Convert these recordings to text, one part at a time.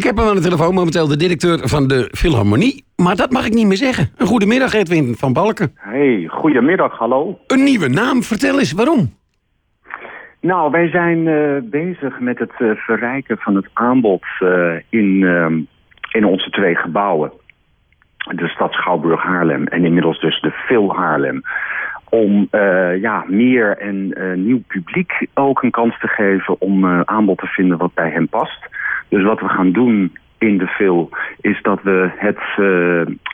Ik heb hem aan de telefoon momenteel de directeur van de Philharmonie. Maar dat mag ik niet meer zeggen. Een goedemiddag, Edwin van Balken. Hey, goedemiddag, hallo. Een nieuwe naam, vertel eens waarom. Nou, wij zijn eh, bezig met het eh, verrijken van het aanbod eh, in, ehm, in onze twee gebouwen. De stad Schouwburg Haarlem en inmiddels dus de Phil Haarlem. Om ja, meer en nieuw publiek ook een kans te geven om aanbod te vinden wat bij hen past. Dus wat we gaan doen in de Phil is dat we het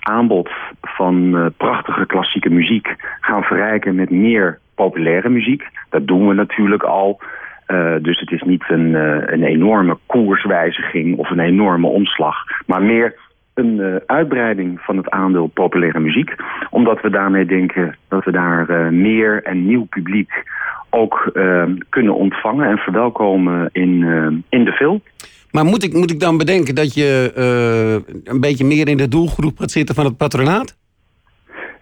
aanbod van prachtige klassieke muziek gaan verrijken met meer populaire muziek. Dat doen we natuurlijk al. Uh, dus het is niet een, een enorme koerswijziging of een enorme omslag. Maar meer een uitbreiding van het aandeel populaire muziek. Omdat we daarmee denken dat we daar meer en nieuw publiek ook kunnen ontvangen en verwelkomen in, in de film. Maar moet ik, moet ik dan bedenken dat je een beetje meer in de doelgroep gaat zitten van het patronaat?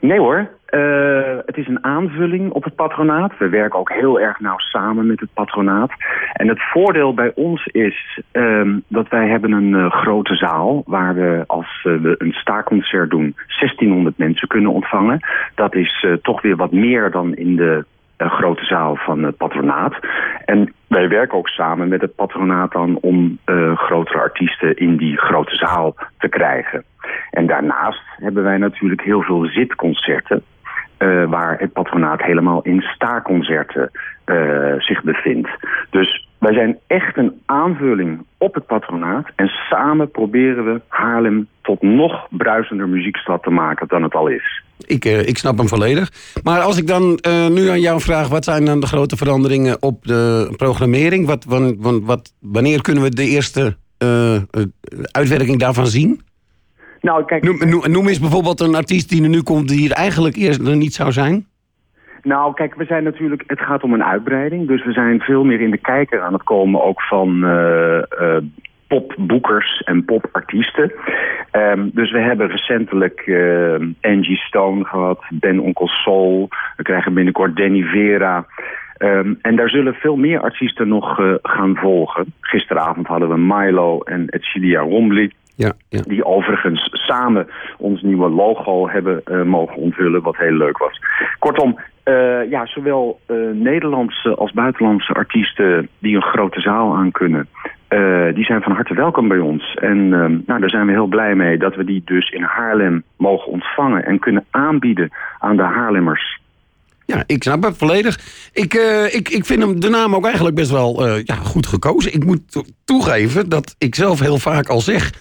Nee hoor, uh, het is een aanvulling op het patronaat. We werken ook heel erg nauw samen met het patronaat. En het voordeel bij ons is uh, dat wij hebben een uh, grote zaal... waar we als we een staarconcert doen 1600 mensen kunnen ontvangen. Dat is toch weer wat meer dan in de grote zaal van het patronaat. En wij werken ook samen met het patronaat dan om grotere artiesten in die grote zaal te krijgen. En daarnaast hebben wij natuurlijk heel veel zitconcerten. Uh, waar het patronaat helemaal in staarconcerten uh, zich bevindt. Dus wij zijn echt een aanvulling op het patronaat. En samen proberen we Haarlem tot nog bruisender muziekstad te maken dan het al is. Ik, uh, ik snap hem volledig. Maar als ik dan nu aan jou vraag... wat zijn dan de grote veranderingen op de programmering? Wat, wat, wat wanneer kunnen we de eerste uitwerking daarvan zien? Nou, kijk, noem, noem, eens bijvoorbeeld een artiest die er nu komt... die hier eigenlijk eerst er niet zou zijn. Nou, kijk, we zijn natuurlijk, het gaat om een uitbreiding. Dus we zijn veel meer in de kijker aan het komen ook van uh, uh, popboekers en popartiesten. Um, dus we hebben recentelijk uh, Angie Stone gehad, Ben Onkel Soul. We krijgen binnenkort Danny Vera. Um, en daar zullen veel meer artiesten nog gaan volgen. Gisteravond hadden we Milo en Edcilia Rombly. Ja, ja. Die overigens samen ons nieuwe logo hebben uh, mogen onthullen, wat heel leuk was. Kortom, uh, ja, zowel uh, Nederlandse als buitenlandse artiesten die een grote zaal aan kunnen... die zijn van harte welkom bij ons. En nou, daar zijn we heel blij mee dat we die dus in Haarlem mogen ontvangen... en kunnen aanbieden aan de Haarlemmers. Ja, ik snap het volledig. Ik, ik, ik vind hem de naam ook eigenlijk best wel ja, goed gekozen. Ik moet toegeven dat ik zelf heel vaak al zeg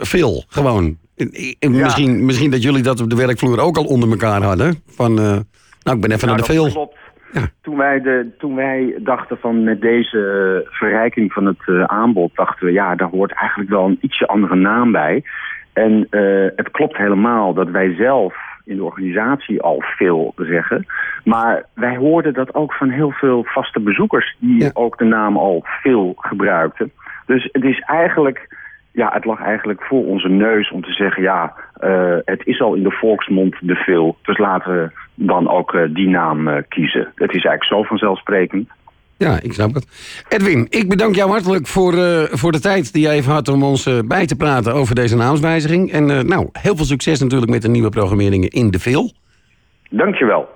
veel, gewoon. Ja. Misschien, misschien dat jullie dat op de werkvloer ook al onder elkaar hadden. Van, nou, ik ben even nou, naar de veel. Klopt. Ja. Toen, wij de, toen wij dachten van met deze verrijking van het uh, aanbod... dachten we, ja, daar hoort eigenlijk wel een ietsje andere naam bij. En het klopt helemaal dat wij zelf in de organisatie al veel zeggen. Maar wij hoorden dat ook van heel veel vaste bezoekers... die ja. ook de naam al veel gebruikten. Dus het is eigenlijk ja, het lag eigenlijk voor onze neus om te zeggen... ja, uh, het is al in de volksmond de veel. Dus laten we dan ook uh, die naam uh, kiezen. Het is eigenlijk zo vanzelfsprekend. Ja, ik snap het. Edwin, ik bedank jou hartelijk voor, voor de tijd die jij even had... om ons bij te praten over deze naamswijziging. En nou, heel veel succes natuurlijk met de nieuwe programmeringen in de veel. Dankjewel.